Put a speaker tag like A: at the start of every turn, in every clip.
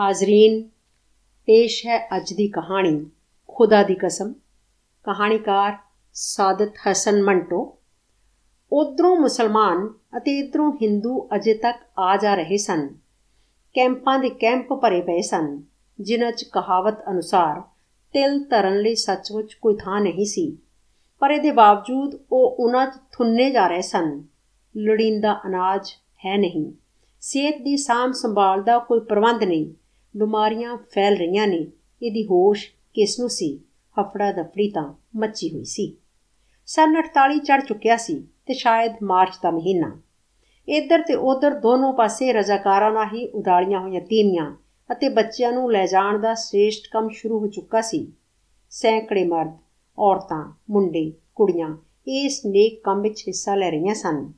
A: ਹਾਜ਼ਰੀਨ, ਪੇਸ਼ ਹੈ ਅੱਜ ਦੀ ਕਹਾਣੀ, ਖੁਦਾ ਦੀ ਕਸਮ। ਕਹਾਣੀਕਾਰ ਸਾਦਤ ਹਸਨ ਮੰਟੋ। ਉਧਰੋਂ ਮੁਸਲਮਾਨ ਅਤੇ ਇਧਰੋਂ ਹਿੰਦੂ ਅਜੇ ਤੱਕ ਆ ਜਾ ਰਹੇ ਸਨ। ਕੈਂਪਾਂ ਦੇ ਕੈਂਪ ਭਰੇ ਪਏ ਸਨ, ਜਿਨ੍ਹਾਂ 'ਚ ਕਹਾਵਤ ਅਨੁਸਾਰ ਤਿਲ ਧਰਨ ਲਈ ਸੱਚਮੁੱਚ ਕੋਈ ਥਾਂ ਨਹੀਂ ਸੀ। ਪਰ ਇਹਦੇ ਬਾਵਜੂਦ ਉਹ ਉਹਨਾਂ 'ਚ ਥੁੰਨੇ ਜਾ ਰਹੇ ਸਨ। ਲੋੜੀਂਦਾ ਅਨਾਜ ਹੈ ਨਹੀਂ। ਸਿਹਤ ਦੀ ਸਾਂਭ ਸੰਭਾਲ ਦਾ ਕੋਈ ਪ੍ਰਬੰਧ ਨਹੀਂ। ਬਿਮਾਰੀਆਂ ਫੈਲ ਰਹੀਆਂ ਨੇ। ਇਹਦੀ ਹੋਸ਼ ਕਿਸ ਨੂੰ ਸੀ? ਹਫੜਾ ਦਫੜੀ ਤਾਂ ਮੱਚੀ ਹੋਈ ਸੀ। ਸਨ 48 ਚੜ ਚੁੱਕਿਆ ਸੀ ਤੇ ਸ਼ਾਇਦ ਮਾਰਚ ਦਾ ਮਹੀਨਾ। ਇੱਧਰ ਤੇ ਉੱਧਰ ਦੋਨੋਂ ਪਾਸੇ ਰਜ਼ਾਕਾਰਾਂ ਨਾਲ ਹੀ ਉਦਾਲੀਆਂ ਹੋਈਆਂ ਤੀਮੀਆਂ ਅਤੇ ਬੱਚਿਆਂ ਨੂੰ ਲੈ ਜਾਣ ਦਾ ਸ੍ਰੇਸ਼ਟ ਕੰਮ ਸ਼ੁਰੂ ਹੋ ਚੁੱਕਾ ਸੀ। ਸੈਂਕੜੇ ਮਰਦ, ਔਰਤਾਂ, ਮੁੰਡੇ, ਕੁੜੀਆਂ ਇਸ ਨੇਕ ਕੰਮ ਵਿੱਚ ਹਿੱਸਾ ਲੈ ਰਹੀਆਂ ਸਨ।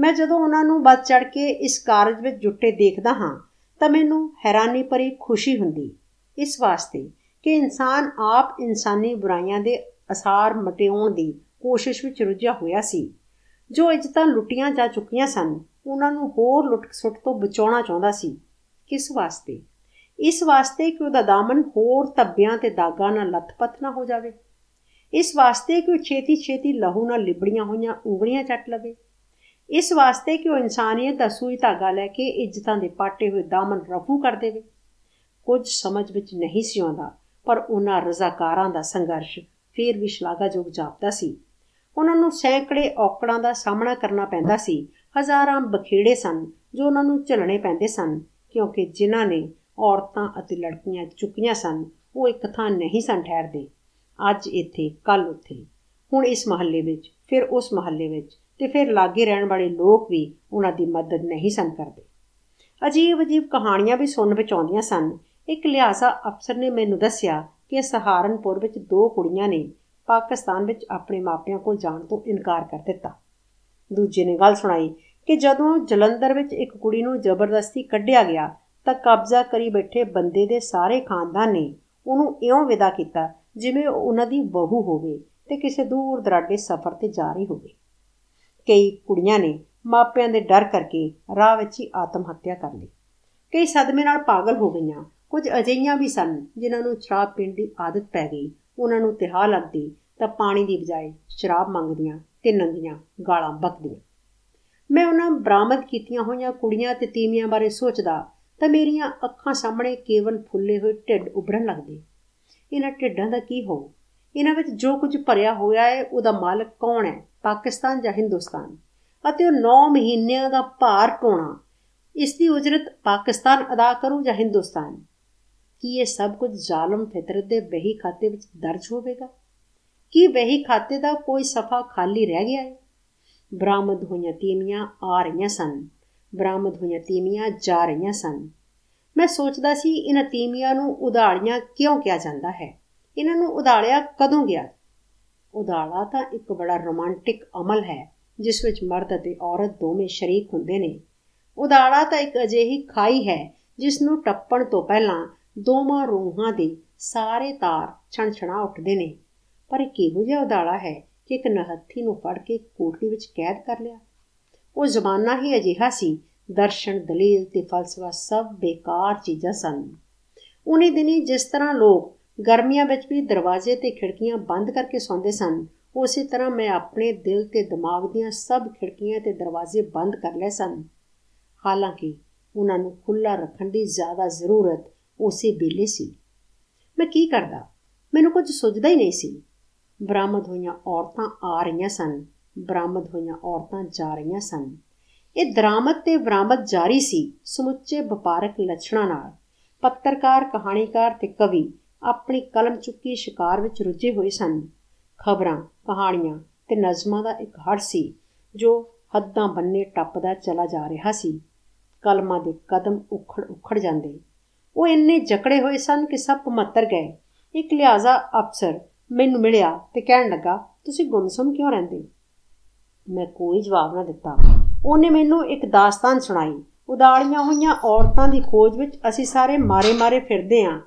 A: ਮੈਂ ਜਦੋਂ ਉਹਨਾਂ ਨੂੰ ਵੱਧ ਚੜ ਕੇ ਇਸ ਕਾਰਜ ਵਿੱਚ ਜੁਟੇ ਦੇਖਦਾ ਹਾਂ ਤਾਂ ਮੈਨੂੰ ਹੈਰਾਨੀ ਭਰੀ ਖੁਸ਼ੀ ਹੁੰਦੀ। ਇਸ ਵਾਸਤੇ ਕਿ ਇਨਸਾਨ ਆਪ ਇਨਸਾਨੀ ਬੁਰਾਈਆਂ ਦੇ ਅਸਾਰ ਮਟਿਆਉਣ ਦੀ ਕੋਸ਼ਿਸ਼ ਵਿੱਚ ਰੁੱਝਿਆ ਹੋਇਆ ਸੀ। ਜੋ ਇੱਜ਼ਤਾਂ ਲੁੱਟੀਆਂ ਜਾ ਚੁੱਕੀਆਂ ਸਨ, ਉਹਨਾਂ ਨੂੰ ਹੋਰ ਲੁੱਟ-ਸੁੱਟ ਤੋਂ ਬਚਾਉਣਾ ਚਾਹੁੰਦਾ ਸੀ। ਕਿਸ ਵਾਸਤੇ? ਇਸ ਵਾਸਤੇ ਕਿ ਉਹਦਾ ਦਾਮਨ ਹੋਰ ਧੱਬਿਆਂ ਤੇ ਦਾਗਾਂ ਨਾਲ ਲੱਥਪੱਥ ਨਾ ਹੋ ਜਾਵੇ। ਇਸ ਵਾਸਤੇ ਕਿ ਉਹ ਛੇਤੀ-ਛੇਤੀ ਲਹੂ ਨਾਲ ਲਿਬੜੀਆਂ ਹੋਈਆਂ ਉਂਗਲੀਆਂ ਚੱਟ ਲਵੇ। ਇਸ ਵਾਸਤੇ ਕਿ ਉਹ ਇਨਸਾਨੀਅਤ ਦਾ ਸੂਈ ਧਾਗਾ ਲੈ ਕੇ ਇੱਜ਼ਤਾਂ ਦੇ ਪਾਟੇ ਹੋਏ ਦਾਮਨ ਰਫੂ ਕਰ ਦੇਵੇ। ਕੁਝ ਸਮਝ ਵਿੱਚ ਨਹੀਂ ਸੀ ਆਉਂਦਾ, ਪਰ ਉਹਨਾਂ ਰਜ਼ਾਕਾਰਾਂ ਦਾ ਸੰਘਰਸ਼ ਫੇਰ ਵੀ ਸ਼ਲਾਘਾਯੋਗ ਜਾਪਦਾ ਸੀ। ਉਹਨਾਂ ਨੂੰ ਸੈਂਕੜੇ ਔਕੜਾਂ ਦਾ ਸਾਹਮਣਾ ਕਰਨਾ ਪੈਂਦਾ ਸੀ। ਹਜ਼ਾਰਾਂ ਬਖੇੜੇ ਸਨ ਜੋ ਉਹਨਾਂ ਨੂੰ ਝੱਲਣੇ ਪੈਂਦੇ ਸਨ, ਕਿਉਂਕਿ ਜਿਨ੍ਹਾਂ ਨੇ ਔਰਤਾਂ ਅਤੇ ਲੜਕੀਆਂ ਚੁੱਕੀਆਂ ਸਨ, ਉਹ ਇੱਕ ਥਾਂ ਨਹੀਂ ਸਨ ਠਹਿਰਦੇ। ਅੱਜ ਇੱਥੇ ਕੱਲ ਉੱਥੇ। ਹੁਣ ਇਸ ਮਹੱਲੇ ਵਿੱਚ, ਫਿਰ ਉਸ ਮਹੱਲੇ ਵਿੱਚ ਤੇ ਫਿਰ ਲਾਗੇ ਰਹਿਣ ਵਾਲੇ ਲੋਕ ਵੀ ਉਹਨਾਂ ਦੀ ਮਦਦ ਨਹੀਂ ਸਨ ਕਰਦੇ। ਅਜੀਬ-ਅਜੀਬ ਕਹਾਣੀਆਂ ਵੀ ਸੁਣਨ ਵਿੱਚ ਆਉਂਦੀਆਂ ਸਨ। ਇੱਕ ਲਿਆਸਾ ਅਫਸਰ ਨੇ ਮੈਨੂੰ ਦੱਸਿਆ ਕਿ ਸਹਾਰਨਪੁਰ ਵਿੱਚ ਦੋ ਕੁੜੀਆਂ ਨੇ ਪਾਕਿਸਤਾਨ ਵਿੱਚ ਆਪਣੇ ਮਾਪਿਆਂ ਕੋਲ ਜਾਣ ਤੋਂ ਇਨਕਾਰ ਕਰ ਦਿੱਤਾ। ਦੂਜੇ ਨੇ ਗੱਲ ਸੁਣਾਈ ਕਿ ਜਦੋਂ ਜਲੰਧਰ ਵਿੱਚ ਇੱਕ ਕੁੜੀ ਨੂੰ ਜ਼ਬਰਦਸਤੀ ਕੱਢਿਆ ਗਿਆ ਤਾਂ ਕਬਜ਼ਾ ਕਰੀ ਬੈਠੇ ਬੰਦੇ ਦੇ ਸਾਰੇ ਖਾਨਦਾਨ ਨੇ ਉਹਨੂੰ ਇਉਂ ਵਿਦਾ ਕੀਤਾ ਜਿਵੇਂ ਉਹ ਉਹਨਾਂ ਦੀ ਬਹੂ ਹੋਵੇ ਤੇ ਕਿਸੇ ਦੂਰ ਦਰਾਡੇ ਸਫ਼ਰ ਤੇ ਜਾ ਰਹੀ ਹੋਵੇ। ਕਈ ਕੁੜੀਆਂ ਨੇ ਮਾਪਿਆਂ ਦੇ ਡਰ ਕਰਕੇ ਰਾਹ ਵਿੱਚ ਹੀ ਆਤਮ ਹੱਤਿਆ ਕਰ ਲਈ। ਕਈ ਸਦਮੇ ਨਾਲ ਪਾਗਲ ਹੋ ਗਈਆਂ। ਕੁਝ ਅਜਈਆਂ ਵੀ ਸਨ ਜਿਨ੍ਹਾਂ ਨੂੰ ਸ਼ਰਾਬ ਪੀਣ ਦੀ ਆਦਤ ਪੈ ਗਈ। ਉਹਨਾਂ ਨੂੰ ਤਿਹਾ ਲੱਗਦੀ ਤਾਂ ਪਾਣੀ ਦੀ ਬਜਾਏ ਸ਼ਰਾਬ ਮੰਗਦੀਆਂ ਤੇ ਨੰਗੀਆਂ ਗਾਲਾਂ ਬਕਦੀਆਂ। ਮੈਂ ਉਹਨਾਂ ਬਰਾਮਦ ਕੀਤੀਆਂ ਹੋਈਆਂ ਕੁੜੀਆਂ ਤੇ ਤੀਮੀਆਂ ਬਾਰੇ ਸੋਚਦਾ ਤਾਂ ਮੇਰੀਆਂ ਅੱਖਾਂ ਸਾਹਮਣੇ ਕੇਵਲ ਫੁੱਲੇ ਹੋਏ ਢਿੱਡ ਉੱਭਰਨ ਲੱਗਦੇ। ਇਹਨਾਂ ਢਿੱਡਾਂ ਦਾ ਕੀ ਹੋ ਇਹਨਾਂ ਵਿੱਚ ਜੋ ਕੁਝ ਭਰਿਆ ਹੋਇਆ ਹੈ, ਉਹਦਾ ਮਾਲਕ ਕੌਣ ਹੈ? ਪਾਕਿਸਤਾਨ ਜਾਂ ਹਿੰਦੁਸਤਾਨ? ਅਤੇ ਉਹ 9 ਮਹੀਨਿਆਂ ਦਾ ਭਾਰ ਟੋਣਾ ਇਸ ਦੀ ਉਜਰਤ ਪਾਕਿਸਤਾਨ ਅਦਾ ਕਰੂ ਜਾਂ ਹਿੰਦੁਸਤਾਨ? ਕੀ ਇਹ ਸਭ ਕੁਝ ਜ਼ਾਲਮ ਫਿਤਰਤ ਦੇ ਵਹੀ ਖਾਤੇ ਵਿੱਚ ਦਰਜ ਹੋਵੇਗਾ? ਕੀ ਵਹੀ ਖਾਤੇ ਦਾ ਕੋਈ ਸਫਾ ਖਾਲੀ ਰਹਿ ਗਿਆ ਹੈ? ਬਰਾਮਦ ਹੋਈਆਂ ਤੀਮੀਆਂ ਆ ਰਹੀਆਂ ਸਨ। ਬਰਾਮਦ ਹੋਈਆਂ ਤੀਮੀਆਂ ਜਾ ਰਹੀਆਂ ਸਨ। ਮੈਂ ਸੋਚਦਾ ਸੀ, ਇਹਨਾਂ ਤੀਮੀਆਂ ਨੂੰ ਉਧਾੜੀਆਂ ਕਿਉਂ ਕਿਹਾ ਜਾਂਦਾ ਹੈ? ਇਹਨਾਂ ਨੂੰ ਉਧਾੜਿਆ ਕਦੋਂ ਗਿਆ? ਉਧਾਲਾ ਤਾਂ ਇੱਕ ਬੜਾ ਰੋਮਾਂਟਿਕ ਅਮਲ ਹੈ, ਜਿਸ ਵਿੱਚ ਮਰਦ ਅਤੇ ਔਰਤ ਦੋਵੇਂ ਸ਼ਰੀਕ ਹੁੰਦੇ ਨੇ। ਉਧਾਲਾ ਤਾਂ ਇੱਕ ਅਜਿਹੀ ਖਾਈ ਹੈ, ਜਿਸ ਨੂੰ ਟੱਪਣ ਤੋਂ ਪਹਿਲਾਂ ਦੋਵਾਂ ਰੂਹਾਂ ਦੇ ਸਾਰੇ ਤਾਰ ਛਣਛਣਾ ਉੱਠਦੇ ਨੇ। ਪਰ ਇਹ ਕਿਹੋ ਜਿਹਾ ਉਧਾਲਾ ਹੈ ਕਿ ਇੱਕ ਨਹੱਥੀ ਨੂੰ ਫੜ ਕੇ ਕੋਠੀ ਵਿੱਚ ਕੈਦ ਕਰ ਲਿਆ? ਉਹ ਜ਼ਮਾਨਾ ਹੀ ਅਜਿਹਾ ਸੀ, ਦਰਸ਼ਨ, ਦਲੀਲ ਤੇ ਫਲਸਫਾ ਸਭ ਬੇਕਾਰ ਚੀਜ਼ਾਂ ਸਨ। ਉਹਨੇ ਦਿਨੀ ਜਿਸ ਤਰ੍ਹਾਂ ਲੋਕ ਗਰਮੀਆਂ ਵਿੱਚ ਵੀ ਦਰਵਾਜ਼ੇ ਤੇ ਖਿੜਕੀਆਂ ਬੰਦ ਕਰਕੇ ਸੌਂਦੇ ਸਨ। ਉਸੇ ਤਰ੍ਹਾਂ ਮੈਂ ਆਪਣੇ ਦਿਲ ਤੇ ਦਿਮਾਗ ਦੀਆਂ ਸਭ ਖਿੜਕੀਆਂ ਤੇ ਦਰਵਾਜ਼ੇ ਬੰਦ ਕਰ ਲਏ ਸਨ। ਹਾਲਾਂਕਿ ਉਹਨਾਂ ਨੂੰ ਖੁੱਲਾ ਰੱਖਣ ਦੀ ਜ਼ਿਆਦਾ ਜ਼ਰੂਰਤ ਉਸੇ ਵੇਲੇ ਸੀ। ਮੈਂ ਕੀ ਕਰਦਾ? ਮੈਨੂੰ ਕੁਝ ਸੁਝਦਾ ਹੀ ਨਹੀਂ ਸੀ। ਬਰਾਮਦ ਹੋਈਆਂ ਔਰਤਾਂ ਆ ਰਹੀਆਂ ਸਨ। ਬਰਾਮਦ ਹੋਈਆਂ ਔਰਤਾਂ ਜਾ ਰਹੀਆਂ ਸਨ। ਇਹ ਦਰਾਮਦ ਤੇ ਬਰਾਮਦ ਜਾਰੀ ਸੀ ਸਮੁੱਚੇ ਵਪਾਰਕ ਲੱਛਣਾਂ ਨਾਲ। ਪੱਤਰਕਾਰ, ਕਹਾਣੀਕਾਰ ਤੇ ਕਵੀ ਆਪਣੀ ਕਲਮ ਚੁੱਕੀ ਸ਼ਿਕਾਰ ਵਿੱਚ ਰੁੱਝੇ ਹੋਏ ਸਨ। ਖਬਰਾਂ, ਕਹਾਣੀਆਂ ਤੇ ਨਜ਼ਮਾਂ ਦਾ ਇੱਕ ਹੜ ਸੀ, ਜੋ ਹੱਦਾਂ ਬੰਨੇ ਟੱਪਦਾ ਚਲਾ ਜਾ ਰਿਹਾ ਸੀ। ਕਲਮਾਂ ਦੇ ਕਦਮ ਉਖੜ ਉਖੜ ਜਾਂਦੇ। ਉਹ ਇੰਨੇ ਜਕੜੇ ਹੋਏ ਸਨ ਕਿ ਸਭ ਮੱਤਰ ਗਏ। ਇੱਕ ਲਿਆਜ਼ਾ ਅਫਸਰ ਮੈਨੂੰ ਮਿਲਿਆ ਤੇ ਕਹਿਣ ਲੱਗਾ, ਤੁਸੀਂ ਗੁੰਮਸਮ ਕਿਉਂ ਰਹਿੰਦੇ? ਮੈਂ ਕੋਈ ਜਵਾਬ ਨਾ ਦਿੱਤਾ। ਉਹਨੇ ਮੈਨੂੰ ਇੱਕ ਦਾਸਤਾਨ ਸੁਣਾਈ। ਉਦਾਲੀਆਂ ਹੋਈਆਂ ਔਰਤਾਂ ਦੀ ਖੋਜ ਵਿੱਚ ਅਸੀਂ ਸਾਰੇ ਮਾਰੇ-ਮਾਰੇ ਫਿਰਦੇ ਆਂ।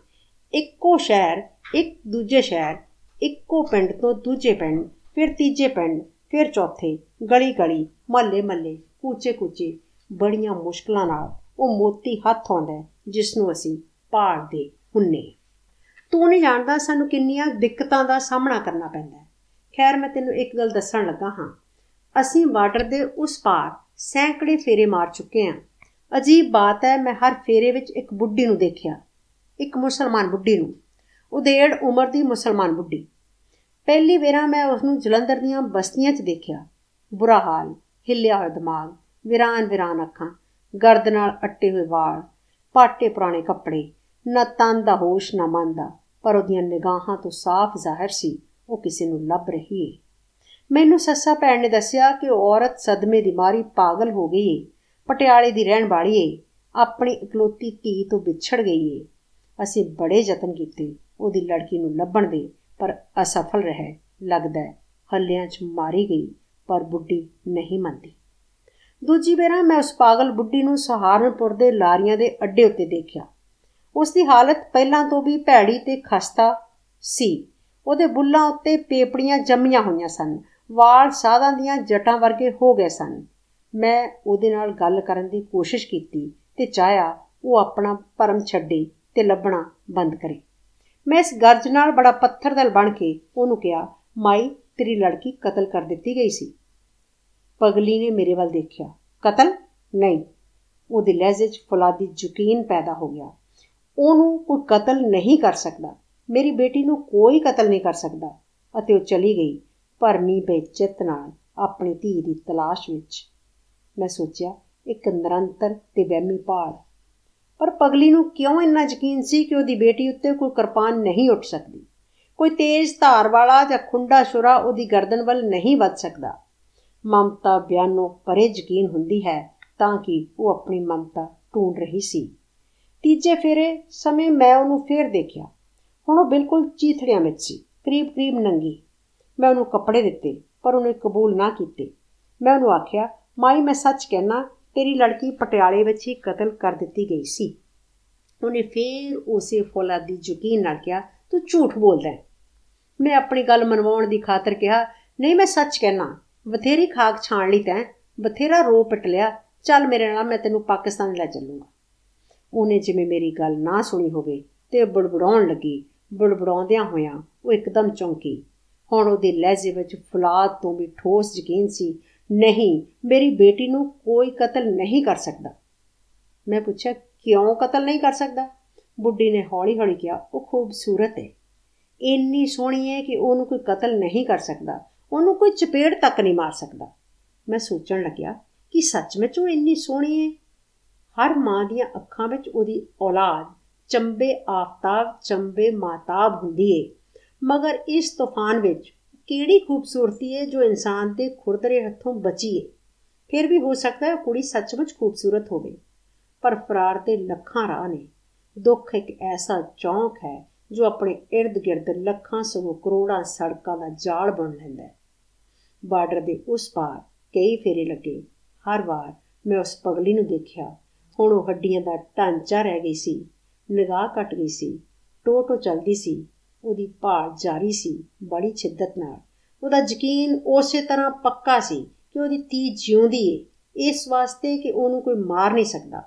A: ਇੱਕੋ ਸ਼ਹਿਰ, ਇੱਕ ਦੂਜੇ ਸ਼ਹਿਰ, ਇੱਕੋ ਪਿੰਡ ਤੋਂ ਦੂਜੇ ਪਿੰਡ, ਫਿਰ ਤੀਜੇ ਪਿੰਡ, ਫਿਰ ਚੌਥੇ, ਗਲੀ ਗਲੀ, ਮਹੱਲੇ ਮਹੱਲੇ, ਕੂਚੇ ਕੂਚੇ। ਬੜੀਆਂ ਮੁਸ਼ਕਲਾਂ ਨਾਲ ਉਹ ਮੋਤੀ ਹੱਥ ਆਉਂਦਾ ਜਿਸ ਨੂੰ ਅਸੀਂ ਦੇ ਹੁੰਨੇ ਤੂੰ ਨਹੀਂ ਜਾਣਦਾ ਸਾਨੂੰ ਕਿੰਨੀਆਂ ਦਿੱਕਤਾਂ ਦਾ ਸਾਹਮਣਾ ਕਰਨਾ ਪੈਂਦਾ ਹੈ। ਖੈਰ, ਮੈਂ ਤੈਨੂੰ ਇੱਕ ਗੱਲ ਦੱਸਣ ਲੱਗਾ ਹਾਂ। ਅਸੀਂ ਬਾਰਡਰ ਦੇ ਉਸ ਪਾਰ ਸੈਂਕੜੇ ਫੇਰੇ ਮਾਰ ਚੁੱਕੇ ਹਾਂ। ਅਜੀਬ ਬਾਤ ਹੈ, ਮੈਂ ਹਰ ਫੇਰੇ ਵਿੱਚ ਇੱਕ ਬੁੱਢੀ ਨੂੰ ਦੇਖਿਆ। ਇੱਕ ਮੁਸਲਮਾਨ ਬੁੱਢੀ ਨੂੰ ਉਦੇੜ ਉਮਰ ਦੀ ਮੁਸਲਮਾਨ ਬੁੱਢੀ। ਪਹਿਲੀ ਵੇਰਾ ਮੈਂ ਉਸ ਨੂੰ ਜਲੰਧਰ ਦੀਆਂ ਬਸਤੀਆਂ 'ਚ ਦੇਖਿਆ। ਬੁਰਾ ਹਾਲ, ਹਿੱਲਿਆ ਹੋਇਆ ਦਿਮਾਗ, ਵਿਰਾਨ ਵਿਰਾਨ ਅੱਖਾਂ, ਗਰਦ ਨਾਲ ਅੱਟੇ ਹੋਏ ਵਾਲ, ਪਾਟੇ ਪੁਰਾਣੇ ਕੱਪੜੇ, ਨਾ ਤਨ ਦਾ ਹੋਸ਼, ਨਾ ਮਨ ਦਾ, ਪਰ ਉਹਦੀਆਂ ਨਿਗਾਹਾਂ ਤੋਂ ਸਾਫ਼ ਜ਼ਾਹਿਰ ਸੀ, ਉਹ ਕਿਸੇ ਨੂੰ ਲੱਭ ਰਹੀ ਏ। ਮੈਨੂੰ ਸੱਸਾ ਭੈਣ ਨੇ ਦੱਸਿਆ ਕਿ ਉਹ ਔਰਤ ਸਦਮੇ ਦੀ ਮਾਰੀ ਪਾਗਲ ਹੋ ਗਈ ਏ, ਪਟਿਆਲੇ ਦੀ ਰਹਿਣ ਵਾਲੀ ਏ, ਆਪਣੀ ਇਕਲੌਤੀ ਧੀ ਤੋਂ ਵਿਛੜ ਗਈ ਏ। ਅਸੀਂ ਬੜੇ ਯਤਨ ਕੀਤੇ, ਉਹਦੀ ਲੜਕੀ ਨੂੰ ਲੱਭਣ ਦੇ, ਪਰ ਅਸਫਲ ਰਹੇ, ਲੱਗਦਾ ਹੱਲਿਆਂ 'ਚ ਮਾਰੀ ਗਈ, ਪਰ ਬੁੱਢੀ ਨਹੀਂ ਮੰਨਦੀ। ਦੂਜੀ ਵਾਰ ਮੈਂ ਉਸ ਪਾਗਲ ਬੁੱਢੀ ਨੂੰ ਸਹਾਰਨਪੁਰ ਦੇ ਲਾਰੀਆਂ ਦੇ ਅੱਡੇ ਉੱਤੇ ਦੇਖਿਆ। ਉਸ ਦੀ ਹਾਲਤ ਪਹਿਲਾਂ ਤੋਂ ਵੀ ਭੈੜੀ ਤੇ ਖਸਤਾ ਸੀ। ਉਹਦੇ ਬੁੱਲਾਂ ਉੱਤੇ ਪੇਪੜੀਆਂ ਜੰਮੀਆਂ ਹੋਈਆਂ ਸਨ, ਵਾਲ ਸਾਧਾਂ ਦੀਆਂ ਜਟਾਂ ਵਰਗੇ ਹੋ ਗਏ ਸਨ। ਮੈਂ ਉਹਦੇ ਨਾਲ ਗੱਲ ਕਰਨ ਦੀ ਕੋਸ਼ਿਸ਼ ਕੀਤੀ ਤੇ ਚਾਹਿਆ ਉਹ ਆਪਣਾ ਪਰਮ ਛੱਡੇ। ਤੇ ਲੱਭਣਾ ਬੰਦ ਕਰੇ। ਮੈਂ ਇਸ ਗਰਜ ਨਾਲ ਬੜਾ ਪੱਥਰ ਦਿਲ ਬਣ ਕੇ ਉਹਨੂੰ ਕਿਹਾ, ਮਾਈ, ਤੇਰੀ ਲੜਕੀ ਕਤਲ ਕਰ ਦਿੱਤੀ ਗਈ ਸੀ। ਪਗਲੀ ਨੇ ਮੇਰੇ ਵੱਲ ਦੇਖਿਆ। ਕਤਲ? ਨਹੀਂ। ਉਹਦੇ ਲਹਿਜੇ 'ਚ ਫੁਲਾਦੀ ਯਕੀਨ ਪੈਦਾ ਹੋ ਗਿਆ। ਉਹਨੂੰ ਕੋਈ ਕਤਲ ਨਹੀਂ ਕਰ ਸਕਦਾ। ਮੇਰੀ ਬੇਟੀ ਨੂੰ ਕੋਈ ਕਤਲ ਨਹੀਂ ਕਰ ਸਕਦਾ। ਅਤੇ ਉਹ ਚਲੀ ਗਈ ਭਰਮੀ ਬੇਚਿੱਤ ਨਾਲ ਆਪਣੀ ਧੀ ਦੀ ਤਲਾਸ਼ ਵਿੱਚ। ਮੈਂ ਸੋਚਿਆ, ਇੱਕ ਨਿਰੰਤਰ ਤੇ ਵਹਿਮੀ ਭਾਲ ਪਰ ਪਗਲੀ ਨੂੰ ਕਿਉਂ ਇੰਨਾ ਯਕੀਨ ਸੀ ਕਿ ਉਹਦੀ ਬੇਟੀ ਉੱਤੇ ਕੋਈ ਕਿਰਪਾਨ ਨਹੀਂ ਉੱਠ ਸਕਦੀ? ਕੋਈ ਤੇਜ਼ ਧਾਰ ਵਾਲਾ ਜਾਂ ਖੁੰਡਾ ਸ਼ੁਰਾ ਉਹਦੀ ਗਰਦਨ ਵੱਲ ਨਹੀਂ ਵੱਧ ਸਕਦਾ। ਮਮਤਾ ਬਿਆਨੋਂ ਪਰੇ ਯਕੀਨ ਹੁੰਦੀ ਹੈ ਤਾਂ ਕਿ ਉਹ ਆਪਣੀ ਮਮਤਾ ਢੂੰਡ ਰਹੀ ਸੀ। ਤੀਜੇ ਫੇਰੇ ਸਮੇਂ ਮੈਂ ਉਹਨੂੰ ਫੇਰ ਦੇਖਿਆ। ਹੁਣ ਉਹ ਬਿਲਕੁਲ ਚੀਥੜਿਆਂ ਵਿੱਚ ਸੀ, ਕਰੀਬ ਕਰੀਬ ਨੰਗੀ। ਮੈਂ ਉਹਨੂੰ ਕੱਪੜੇ ਦਿੱਤੇ, ਪਰ ਉਹਨੇ ਕਬੂਲ ਨਾ ਕੀਤੇ। ਮੈਂ ਉਹਨੂੰ ਆਖਿਆ, ਮਾਈ, ਮੈਂ ਸੱਚ ਕਹਿਣਾ ਤੇਰੀ ਲੜਕੀ ਪਟਿਆਲੇ ਵਿੱਚ ਹੀ ਕਤਲ ਕਰ ਦਿੱਤੀ ਗਈ ਸੀ। ਉਹਨੇ ਫੇਰ ਉਸੇ ਫੌਲਾਦੀ ਯਕੀਨ ਨਾਲ ਕਿਹਾ, ਤੂੰ ਝੂਠ ਬੋਲਦਾ ਹੈ। ਮੈਂ ਆਪਣੀ ਗੱਲ ਮਨਵਾਉਣ ਦੀ ਖਾਤਰ ਕਿਹਾ, ਨਹੀਂ, ਮੈਂ ਸੱਚ ਕਹਿਣਾ, ਬਥੇਰੀ ਖਾਕ ਛਾਣ ਲਈ ਤੈਂ, ਬਥੇਰਾ ਰੋ ਪਟ ਲਿਆ। ਚੱਲ ਮੇਰੇ ਨਾਲ, ਮੈਂ ਤੈਨੂੰ ਪਾਕਿਸਤਾਨ ਲੈ ਚੱਲੂਗਾ। ਉਹਨੇ ਜਿਵੇਂ ਮੇਰੀ ਗੱਲ ਨਾ ਸੁਣੀ ਹੋਵੇ ਤੇ ਬੜਬੜਾਉਣ ਲੱਗੀ, ਬੜਬੜਾਉਂਦਿਆਂ ਹੋਇਆਂ ਉਹ ਇੱਕਦਮ ਚੌਂਕੀ। ਹੁਣ ਉਹਦੇ ਲਹਿਜੇ ਵਿੱਚ ਫੁਲਾਦ ਤੋਂ ਵੀ ਠੋਸ ਯਕੀਨ ਸੀ ਨਹੀਂ, ਮੇਰੀ ਬੇਟੀ ਨੂੰ ਕੋਈ ਕਤਲ ਨਹੀਂ ਕਰ ਸਕਦਾ। ਮੈਂ ਪੁੱਛਿਆ, ਕਿਉਂ ਕਤਲ ਨਹੀਂ ਕਰ ਸਕਦਾ? ਬੁੱਢੀ ਨੇ ਹੌਲੀ-ਹੌਲੀ ਕਿਹਾ, ਉਹ ਖੂਬਸੂਰਤ ਹੈ। ਇੰਨੀ ਸੋਹਣੀ ਹੈ ਕਿ ਉਹਨੂੰ ਕੋਈ ਕਤਲ ਨਹੀਂ ਕਰ ਸਕਦਾ। ਉਹਨੂੰ ਕੋਈ ਚਪੇੜ ਤੱਕ ਨਹੀਂ ਮਾਰ ਸਕਦਾ। ਮੈਂ ਸੋਚਣ ਲੱਗਿਆ ਕਿ ਸੱਚਮੁੱਚ ਉਹ ਇੰਨੀ ਸੋਹਣੀ ਹੈ। ਹਰ ਮਾਂ ਦੀਆਂ ਅੱਖਾਂ ਵਿੱਚ ਉਹਦੀ ਔਲਾਦ, ਚੰਬੇ ਆਫਤਾਬ, ਚੰਬੇ ਮਾਤਾਬ ਹੁੰਦੀ ਏ। ਮਗਰ ਇਸ ਤੂਫਾਨ ਵਿੱਚ ਕਿਹੜੀ ਖੂਬਸੂਰਤੀ ਏ ਜੋ ਇਨਸਾਨ ਦੇ ਖੁਰਦਰੇ ਹੱਥੋਂ ਬਚੀ ਏ ਫਿਰ ਵੀ ਹੋ ਸਕਦਾ ਹੈ ਕੁੜੀ ਸੱਚਮੁੱਚ ਖੂਬਸੂਰਤ ਹੋਵੇ। ਪਰ ਫਰਾਰ ਦੇ ਲੱਖਾਂ ਰਾਹ ਨੇ। ਦੁੱਖ ਇੱਕ ਐਸਾ ਚੌਂਕ ਹੈ ਜੋ ਆਪਣੇ ird-gird ਲੱਖਾਂ ਸਗੋਂ ਕਰੋੜਾਂ ਸੜਕਾਂ ਦਾ ਜਾਲ ਬਣ ਲੈਂਦਾ ਹੈ। ਬਾਰਡਰ ਦੇ ਉਸ ਪਾਰ ਕਈ ਫੇਰੇ ਲੱਗੇ। ਹਰ ਵਾਰ ਮੈਂ ਉਸ ਪਗਲੀ ਨੂੰ ਦੇਖਿਆ। ਹੁਣ ਉਹ ਹੱਡੀਆਂ ਦਾ ਢਾਂਚਾ ਰਹਿ ਗਈ ਸੀ। ਨਿਗਾਹ ਘਟ ਗਈ ਸੀ। ਟੋਟੋ ਚਲਦੀ ਸੀ। ਉਹਦੀ ਭਾਲ ਜਾਰੀ ਸੀ ਬੜੀ ਛਿੱਦਤ ਨਾਲ। ਉਹਦਾ ਯਕੀਨ ਉਸੇ ਤਰ੍ਹਾਂ ਪੱਕਾ ਸੀ ਕਿ ਉਹਦੀ ਧੀ ਜਿਉਂਦੀ ਏ, ਇਸ ਵਾਸਤੇ ਕਿ ਉਹਨੂੰ ਕੋਈ ਮਾਰ ਨਹੀਂ ਸਕਦਾ।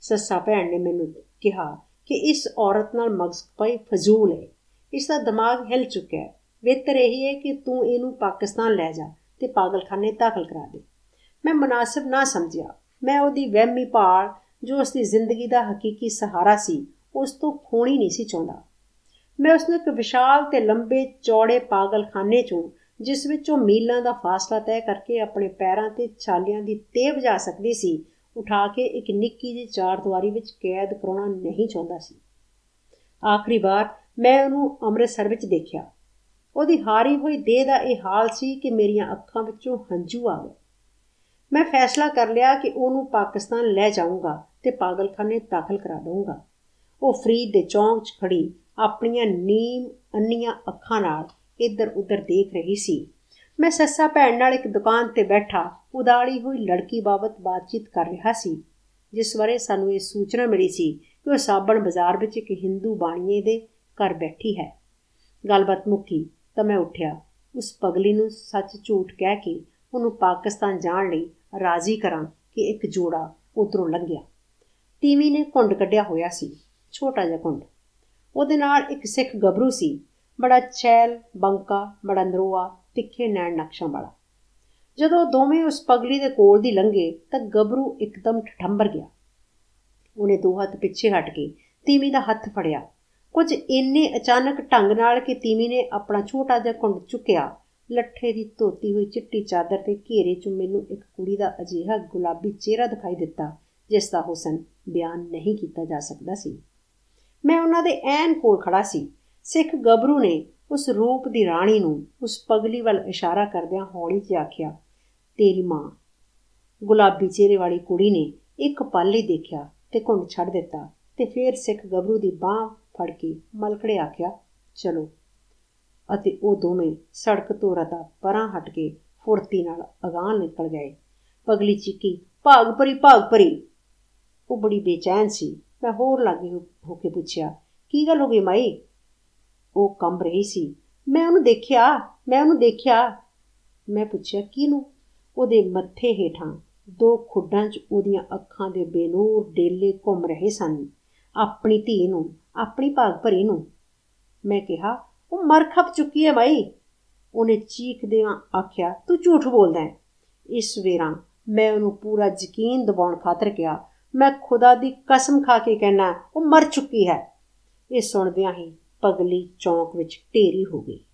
A: ਸੱਸਾ ਭੈਣ ਨੇ ਮੈਨੂੰ ਕਿਹਾ ਕਿ ਇਸ ਔਰਤ ਨਾਲ ਮਗਜ਼ ਪਈ ਫਜ਼ੂਲ ਹੈ ਇਸ ਦਾ ਦਿਮਾਗ ਹਿਲ ਚੁੱਕਿਆ ਹੈ। ਬਿਹਤਰ ਇਹ ਹੈ ਕਿ ਤੂੰ ਇਹਨੂੰ ਪਾਕਿਸਤਾਨ ਲੈ ਜਾ ਤੇ ਪਾਗਲਖਾਨੇ ਦਾਖਲ ਕਰਾ ਦੇ। ਮੈਂ ਮناسب ਨਾ ਸਮਝਿਆ। ਮੈਂ ਉਹਦੀ ਵਹਿਮੀ ਭਾਲ ਜੋ ਉਸ ਦੀ ਜ਼ਿੰਦਗੀ ਦਾ ਹਕੀਕੀ ਸਹਾਰਾ ਸੀ, ਉਸ ਤੋਂ ਖੋਣੀ ਨਹੀਂ ਸੀ ਚਾਹੁੰਦਾ। ਮੈਂ ਉਸ ਨੂੰ ਇੱਕ ਵਿਸ਼ਾਲ ਤੇ ਲੰਬੇ ਚੌੜੇ ਪਾਗਲਖਾਨੇ ਚੋਂ, ਜਿਸ ਵਿੱਚ ਉਹ ਮੀਲਾਂ ਦਾ ਫਾਸਲਾ ਤੈਅ ਕਰਕੇ ਆਪਣੇ ਪੈਰਾਂ ਤੇ ਛਾਲਿਆਂ ਦੀ ਤੇਵ ਜਾ ਸਕਦੀ ਸੀ, ਉਠਾ ਕੇ ਇੱਕ ਨਿੱਕੀ ਜਿਹੀ ਚਾਰ ਦੀਵਾਰੀ ਵਿੱਚ ਕੈਦ ਕਰਾਉਣਾ ਨਹੀਂ ਚਾਹੁੰਦਾ ਸੀ। ਆਖਰੀ ਵਾਰ ਮੈਂ ਉਹਨੂੰ ਅੰਮ੍ਰਿਤਸਰ ਵਿੱਚ ਦੇਖਿਆ। ਉਹਦੀ ਹਾਰੀ ਹੋਈ ਦੇਹ ਦਾ ਇਹ ਹਾਲ ਸੀ ਕਿ ਮੇਰੀਆਂ ਅੱਖਾਂ ਵਿੱਚੋਂ ਹੰਝੂ ਆ ਗਏ। ਮੈਂ ਫੈਸਲਾ ਕਰ ਲਿਆ ਕਿ ਉਹਨੂੰ ਪਾਕਿਸਤਾਨ ਲੈ ਜਾਊਂਗਾ ਤੇ ਪਾਗਲਖਾਨੇ ਦਾਖਲ ਕਰਾ ਦਊਂਗਾ। ਉਹ ਫਰੀਦ ਦੇ ਚੌਂਕ 'ਚ ਖੜੀ ਆਪਣੀਆਂ ਨੀਮ ਅੰਨੀਆਂ ਅੱਖਾਂ ਨਾਲ ਇੱਧਰ-ਉੱਧਰ ਦੇਖ ਰਹੀ ਸੀ। ਮੈਂ ਸੱਸਾ ਭੈਣ ਨਾਲ ਇੱਕ ਦੁਕਾਨ ਤੇ ਬੈਠਾ, ਉਦਾਲੀ ਹੋਈ ਲੜਕੀ ਬਾਬਤ ਬਾਤਚੀਤ ਕਰ ਰਿਹਾ ਸੀ, ਜਿਸ ਬਾਰੇ ਸਾਨੂੰ ਇਹ ਸੂਚਨਾ ਮਿਲੀ ਸੀ ਕਿ ਉਹ ਸਾਬਣ ਬਾਜ਼ਾਰ ਵਿੱਚ ਇੱਕ ਹਿੰਦੂ ਬਾਣੀਏ ਦੇ ਘਰ ਬੈਠੀ ਹੈ। ਗੱਲਬਾਤ ਮੁੱਕੀ ਤਾਂ ਮੈਂ ਉੱਠਿਆ, ਉਸ ਪਗਲੀ ਨੂੰ ਸੱਚ ਝੂਠ ਕਹਿ ਕੇ ਉਹਨੂੰ ਪਾਕਿਸਤਾਨ ਜਾਣ ਲਈ ਰਾਜ਼ੀ ਕਰਾਂ ਕਿ ਇੱਕ ਜੋੜਾ ਉਧਰੋਂ ਲੰਘਿਆ। ਤੀਵੀ ਨੇ ਕੁੰਡ ਕੱਢਿਆ ਹੋਇਆ ਸੀ, ਛੋਟਾ ਜਿਹਾ ਕੁੰਡ ਉਹਦੇ ਨਾਲ ਇੱਕ ਸਿੱਖ ਗੱਭਰੂ ਸੀ। ਬੜਾ ਚੈਲ ਬੰਕਾ ਬੜਾ ਨਰੋਆ, ਤਿੱਖੇ ਨੈਣ ਨਕਸ਼ਾਂ ਵਾਲਾ। ਜਦੋਂ ਦੋਵੇਂ ਉਸ ਪਗਲੀ ਦੇ ਕੋਲ ਦੀ ਲੰਘੇ ਤਾਂ ਗੱਭਰੂ ਇੱਕਦਮ ਠਠੰਬਰ ਗਿਆ। ਉਹਨੇ ਦੋ ਹੱਥ ਪਿੱਛੇ ਹਟ ਕੇ ਤੀਮੀ ਦਾ ਹੱਥ ਫੜਿਆ। ਕੁਝ ਇੰਨੇ ਅਚਾਨਕ ਢੰਗ ਨਾਲ ਕਿ ਤੀਮੀ ਨੇ ਆਪਣਾ ਛੋਟਾ ਜਿਹਾ ਕੁੰਡ ਚੁੱਕਿਆ, ਲੱਠੇ ਦੀ ਧੋਤੀ ਹੋਈ ਚਿੱਟੀ ਚਾਦਰ ਤੇ ਘੇਰੇ 'ਚ ਮੈਨੂੰ ਇੱਕ ਕੁੜੀ ਦਾ ਅਜੀਹਾ ਗੁਲਾਬੀ ਚਿਹਰਾ ਦਿਖਾਈ ਦਿੱਤਾ, ਜਿਸ ਦਾ ਹੁਸਨ ਬਿਆਨ ਨਹੀਂ ਕੀਤਾ ਜਾ ਸਕਦਾ ਸੀ। ਮੈਂ ਉਹਨਾਂ ਦੇ ਐਨ ਕੋਲ ਖੜਾ ਸੀ। ਸਿੱਖ ਗੱਭਰੂ ਨੇ ਉਸ ਰੂਪ ਦੀ ਰਾਣੀ ਨੂੰ ਉਸ ਪਗਲੀ ਵੱਲ ਇਸ਼ਾਰਾ ਕਰਦਿਆਂ ਹੌਲੀ ਜਿਹਾ ਆਖਿਆ, ਤੇਰੀ ਮਾਂ। ਗੁਲਾਬੀ ਚਿਹਰੇ ਵਾਲੀ ਕੁੜੀ ਨੇ ਇੱਕ ਪਲ ਹੀ ਦੇਖਿਆ ਤੇ ਘੁੰਡ ਛੱਡ ਦਿੱਤਾ ਤੇ ਫੇਰ ਸਿੱਖ ਗੱਭਰੂ ਦੀ ਬਾਹ ਫੜ ਕੇ ਮਲਕੜੇ ਆਖਿਆ, ਚਲੋ। ਅਤੇ ਉਹ ਦੋਵੇਂ ਸੜਕ ਤੋਂ ਰਤਾ ਪਰਾਂ ਹਟ ਕੇ ਫੁਰਤੀ ਨਾਲ ਅਗਾਹ ਨਿਕਲ ਗਏ। ਪਗਲੀ ਚੀਕੀ, ਭਾਗ ਭਰੀ ਭਾਗ ਭਰੀ ਉਹ ਬੜੀ ਬੇਚੈਨ ਸੀ ਮੈਂ ਹੋਰ ਲਾਗੇ ਹੋ ਕੇ ਪੁੱਛਿਆ, ਕੀ ਗੱਲ ਹੋ ਗਈ ਮਾਈ? ਉਹ ਕੰਬ ਰਹੀ ਸੀ। ਮੈਂ ਉਹਨੂੰ ਦੇਖਿਆ, ਮੈਂ ਉਹਨੂੰ ਦੇਖਿਆ। ਮੈਂ ਪੁੱਛਿਆ, ਕਿਹਨੂੰ? ਉਹਦੇ ਮੱਥੇ ਹੇਠਾਂ ਦੋ ਖੁੱਡਾਂ 'ਚ ਉਹਦੀਆਂ ਅੱਖਾਂ ਦੇ ਬੇਨੂਰ ਡੇਲੇ ਘੁੰਮ ਰਹੇ ਸਨ, ਆਪਣੀ ਧੀ ਨੂੰ, ਆਪਣੀ ਭਾਗ ਭਰੀ ਨੂੰ। ਮੈਂ ਕਿਹਾ, ਉਹ ਮਰ ਖਪ ਚੁੱਕੀ ਹੈ ਮਾਈ? ਉਹਨੇ ਚੀਖਦਿਆਂ ਆਖਿਆ, ਤੂੰ ਝੂਠ ਬੋਲਦਾ ਹੈ। ਇਸ ਵੇਰਾਂ ਮੈਂ ਉਹਨੂੰ ਪੂਰਾ ਯਕੀਨ ਦਿਵਾਉਣ ਖਾਤਰ ਕਿਹਾ ਮੈਂ ਖੁਦਾ ਦੀ ਕਸਮ ਖਾ ਕੇ ਕਹਿਣਾ ਉਹ ਮਰ ਚੁੱਕੀ ਹੈ। ਇਹ ਸੁਣਦਿਆਂ ਹੀ ਪਗਲੀ ਚੌਂਕ ਵਿੱਚ ਢੇਰੀ ਹੋ ਗਈ।